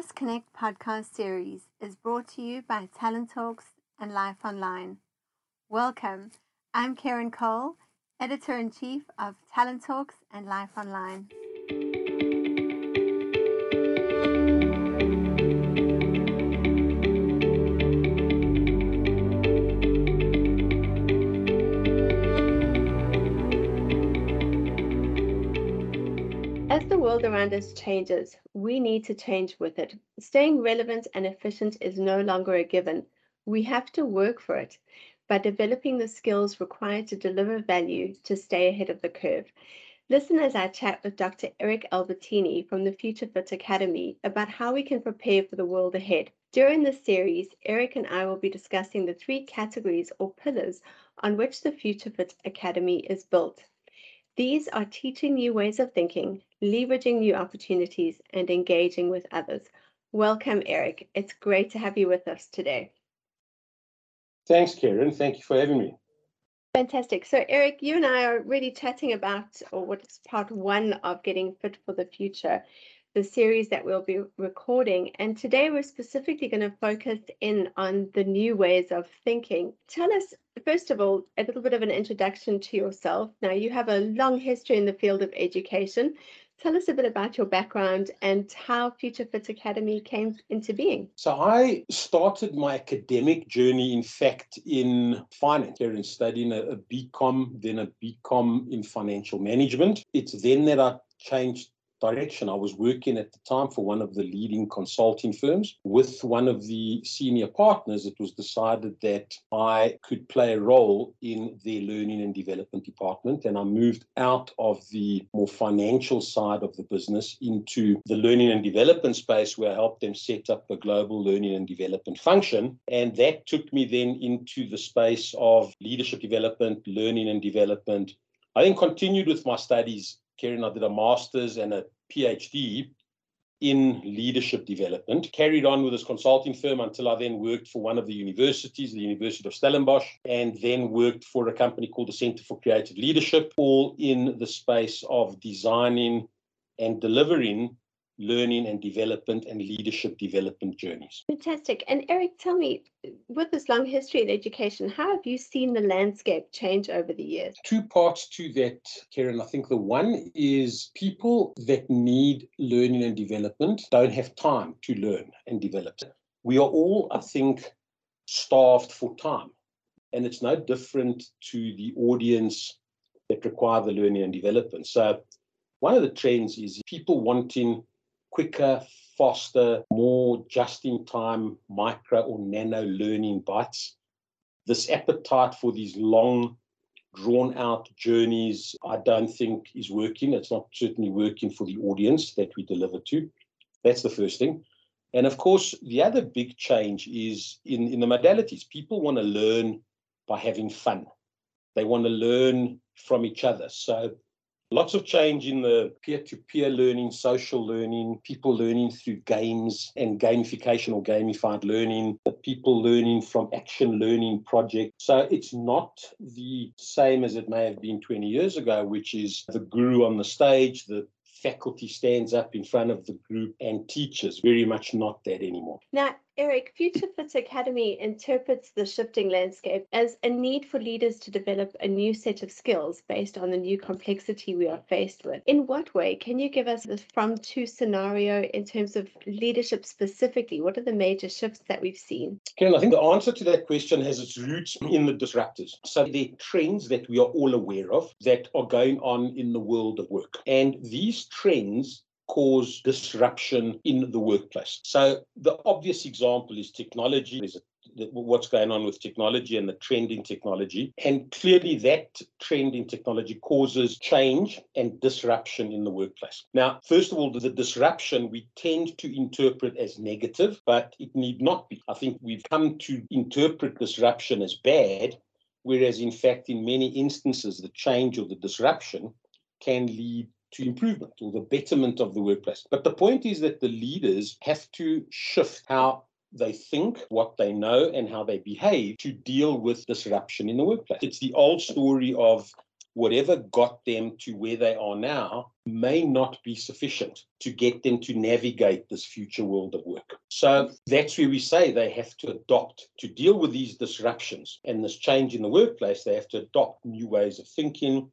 This Connect podcast series is brought to you by Talent Talks and Life Online. Welcome. I'm Karen Cole, editor in chief of Talent Talks and Life Online. World around us changes, we need to change with it. Staying relevant and efficient is no longer a given. We have to work for it by developing the skills required to deliver value to stay ahead of the curve. Listen as I chat with Dr. Eric Albertini from the Future Fit Academy about how we can prepare for the world ahead. During this series, Eric and I will be discussing the three categories or pillars on which the Future Fit Academy is built. These are teaching new ways of thinking, leveraging new opportunities, and engaging with others. Welcome, Eric. It's great to have you with us today. Thanks, Karen. Thank you for having me. Fantastic. So, Eric, you and I are really chatting about, or what's part one of getting fit for the future the series that we'll be recording. And today we're specifically going to focus in on the new ways of thinking. Tell us, first of all, a little bit of an introduction to yourself. Now, you have a long history in the field of education. Tell us a bit about your background and how Future Fit Academy came into being. So, I started my academic journey, in fact, in finance, here in studying a, a BCom, then a BCom in financial management. It's then that I changed direction. I was working at the time for one of the leading consulting firms. With one of the senior partners, it was decided that I could play a role in their learning and development department. And I moved out of the more financial side of the business into the learning and development space where I helped them set up a global learning and development function. And that took me then into the space of leadership development, learning and development. I then continued with my studies Karen, I did a master's and a PhD in leadership development. Carried on with this consulting firm until I then worked for one of the universities, the University of Stellenbosch, and then worked for a company called the Center for Creative Leadership, all in the space of designing and delivering learning and development and leadership development journeys. Fantastic. And Eric, tell me, with this long history in education, how have you seen the landscape change over the years? Two parts to that, Karen. I think the one is people that need learning and development don't have time to learn and develop. We are all, I think, starved for time. And it's no different to the audience that require the learning and development. So one of the trends is people wanting quicker, faster, more just in time micro or nano learning bites. This appetite for these long, drawn out journeys, I don't think is working. It's not certainly working for the audience that we deliver to. That's the first thing. And of course, the other big change is in, in the modalities. People want to learn by having fun. They want to learn from each other. So Lots of change in the peer to peer learning, social learning, people learning through games and gamification or gamified learning, people learning from action learning projects. So it's not the same as it may have been 20 years ago, which is the guru on the stage, the faculty stands up in front of the group and teaches. Very much not that anymore. Now, Eric, Future Fit Academy interprets the shifting landscape as a need for leaders to develop a new set of skills based on the new complexity we are faced with. In what way can you give us the from to scenario in terms of leadership specifically? What are the major shifts that we've seen? Ken, I think the answer to that question has its roots in the disruptors. So the trends that we are all aware of that are going on in the world of work. And these trends cause disruption in the workplace. So the obvious example is technology. There's what's going on with technology and the trend in technology. And clearly, that trend in technology causes change and disruption in the workplace. Now, first of all, the disruption we tend to interpret as negative, but it need not be. I think we've come to interpret disruption as bad, whereas, in fact, in many instances, the change or the disruption can lead to improvement or the betterment of the workplace. But the point is that the leaders have to shift how they think, what they know, and how they behave to deal with disruption in the workplace. It's the old story of whatever got them to where they are now may not be sufficient to get them to navigate this future world of work. So that's where we say they have to adopt to deal with these disruptions and this change in the workplace. They have to adopt new ways of thinking.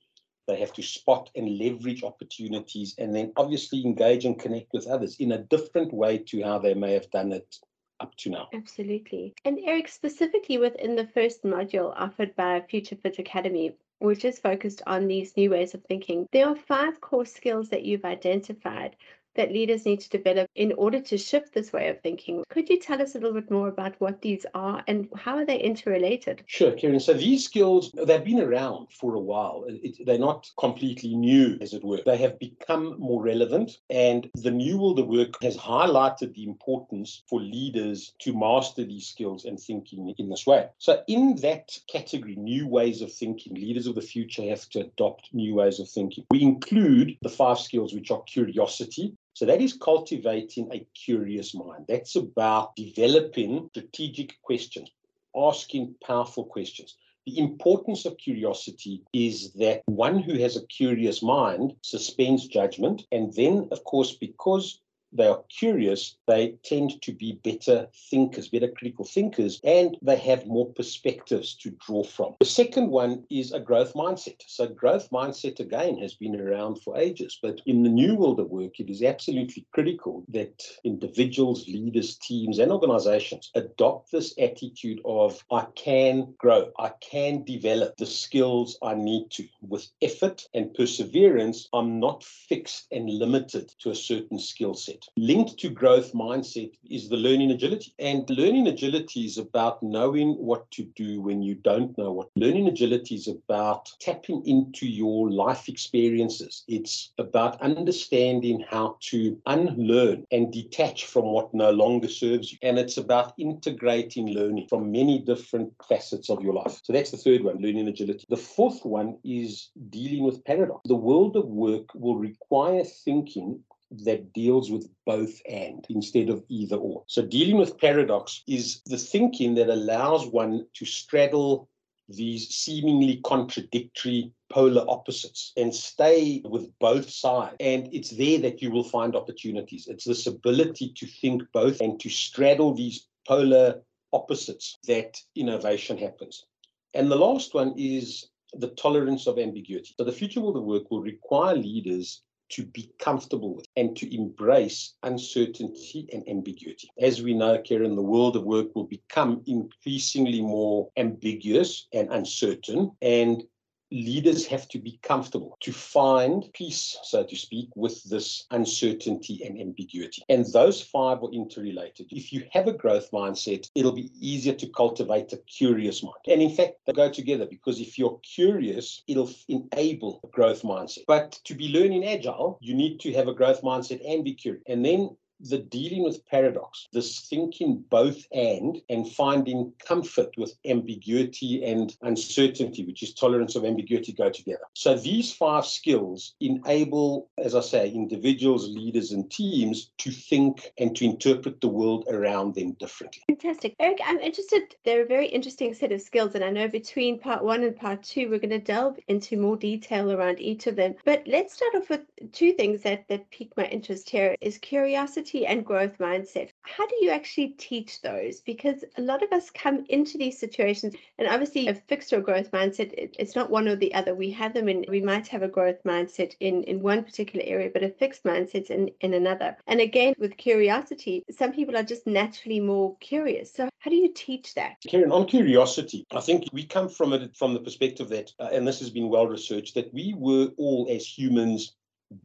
They have to spot and leverage opportunities and then obviously engage and connect with others in a different way to how they may have done it up to now. Absolutely. And Eric, specifically within the first module offered by Future Fit Academy, which is focused on these new ways of thinking, there are five core skills that you've identified that leaders need to develop in order to shift this way of thinking. Could you tell us a little bit more about what these are and how are they interrelated? Sure, Karen. So these skills, they've been around for a while. It, they're not completely new, as it were. They have become more relevant, and the new world of work has highlighted the importance for leaders to master these skills and thinking in this way. So, in that category, new ways of thinking, leaders of the future have to adopt new ways of thinking. We include the five skills, which are curiosity, so that is cultivating a curious mind. That's about developing strategic questions, asking powerful questions. The importance of curiosity is that one who has a curious mind suspends judgment. And then, of course, because they are curious, they tend to be better thinkers, better critical thinkers, and they have more perspectives to draw from. The second one is a growth mindset. So, growth mindset again has been around for ages, but in the new world of work, it is absolutely critical that individuals, leaders, teams, and organizations adopt this attitude of I can grow, I can develop the skills I need to. With effort and perseverance, I'm not fixed and limited to a certain skill set. Linked to growth mindset is the learning agility. And learning agility is about knowing what to do when you don't know what. Learning agility is about tapping into your life experiences. It's about understanding how to unlearn and detach from what no longer serves you. And it's about integrating learning from many different facets of your life. So that's the third one, learning agility. The fourth one is dealing with paradox. The world of work will require thinking that deals with both and instead of either or. So, dealing with paradox is the thinking that allows one to straddle these seemingly contradictory polar opposites and stay with both sides. And it's there that you will find opportunities. It's this ability to think both and to straddle these polar opposites that innovation happens. And the last one is the tolerance of ambiguity. So the future world of work will require leaders to be comfortable with and to embrace uncertainty and ambiguity. As we know, Karen, the world of work will become increasingly more ambiguous and uncertain. And leaders have to be comfortable to find peace, so to speak, with this uncertainty and ambiguity. And those five are interrelated. If you have a growth mindset, it'll be easier to cultivate a curious mind. And in fact, they go together because if you're curious, it'll enable a growth mindset. But to be learning agile, you need to have a growth mindset and be curious. And then the dealing with paradox, this thinking both and, and finding comfort with ambiguity and uncertainty, which is tolerance of ambiguity, go together. So these five skills enable, as I say, individuals, leaders, and teams to think and to interpret the world around them differently. Fantastic. Eric, I'm interested. They're a very interesting set of skills, and I know between part one and part two, we're going to delve into more detail around each of them. But let's start off with two things that, that pique my interest here is curiosity and growth mindset. How do you actually teach those? Because a lot of us come into these situations, and obviously, a fixed or growth mindset, it's not one or the other. We have them in, we might have a growth mindset in, in one particular area, but a fixed mindset in, in another. And again, with curiosity, some people are just naturally more curious. So, how do you teach that? Karen, on curiosity, I think we come from it from the perspective that, uh, and this has been well researched, that we were all as humans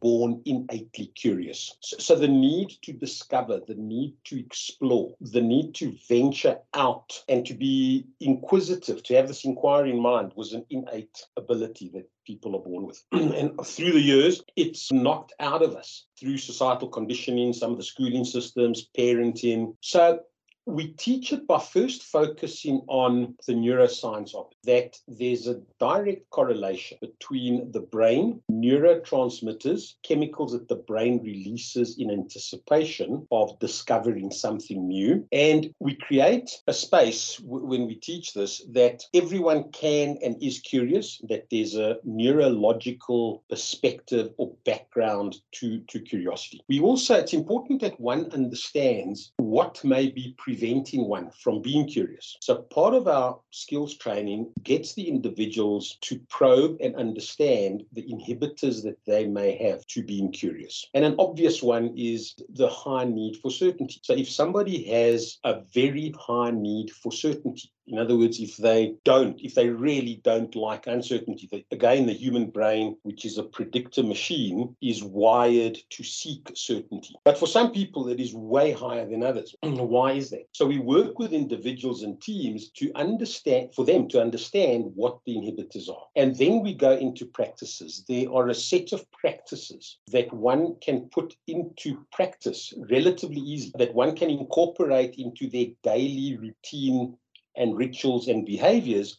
born innately curious. So, the need to discover, the need to explore, the need to venture out and to be inquisitive, to have this inquiry in mind was an innate ability that people are born with. and through the years, it's knocked out of us through societal conditioning, some of the schooling systems, parenting. So we teach it by first focusing on the neuroscience of it, that there's a direct correlation between the brain, neurotransmitters, chemicals that the brain releases in anticipation of discovering something new. And we create a space w- when we teach this that everyone can and is curious, that there's a neurological perspective or background to, to curiosity. We also, it's important that one understands what may be pre preventing one from being curious. So, part of our skills training gets the individuals to probe and understand the inhibitors that they may have to being curious. And an obvious one is the high need for certainty. So, if somebody has a very high need for certainty, in other words, if they don't, if they really don't like uncertainty, again, the human brain, which is a predictor machine, is wired to seek certainty. But for some people, it is way higher than others. Why is that? So we work with individuals and teams to understand, for them to understand what the inhibitors are. And then we go into practices. There are a set of practices that one can put into practice relatively easy, that one can incorporate into their daily routine and rituals and behaviors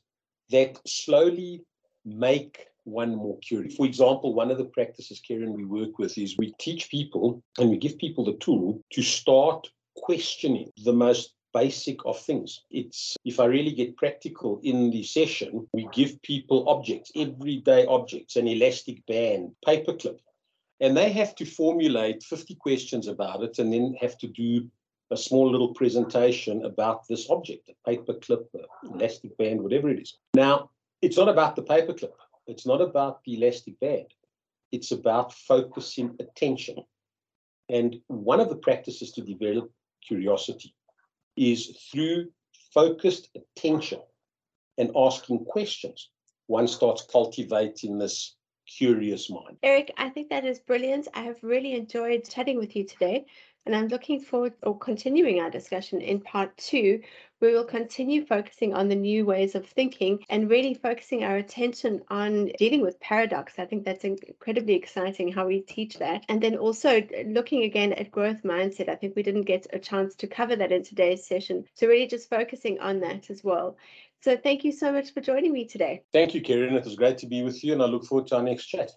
that slowly make one more curious. For example, one of the practices, Karen, we work with is we teach people and we give people the tool to start questioning the most basic of things. It's if I really get practical in the session, we give people objects, everyday objects, an elastic band, paperclip, and they have to formulate 50 questions about it and then have to do a small little presentation about this object, a paper clip, elastic band, whatever it is. Now, it's not about the paper clip. It's not about the elastic band. It's about focusing attention. And one of the practices to develop curiosity is through focused attention and asking questions. One starts cultivating this curious mind. Eric, I think that is brilliant. I have really enjoyed chatting with you today. And I'm looking forward or continuing our discussion in part two. We will continue focusing on the new ways of thinking and really focusing our attention on dealing with paradox. I think that's incredibly exciting how we teach that. And then also uh, looking again at growth mindset. I think we didn't get a chance to cover that in today's session. So, really just focusing on that as well. So, thank you so much for joining me today. Thank you, Karen. It was great to be with you, and I look forward to our next chat.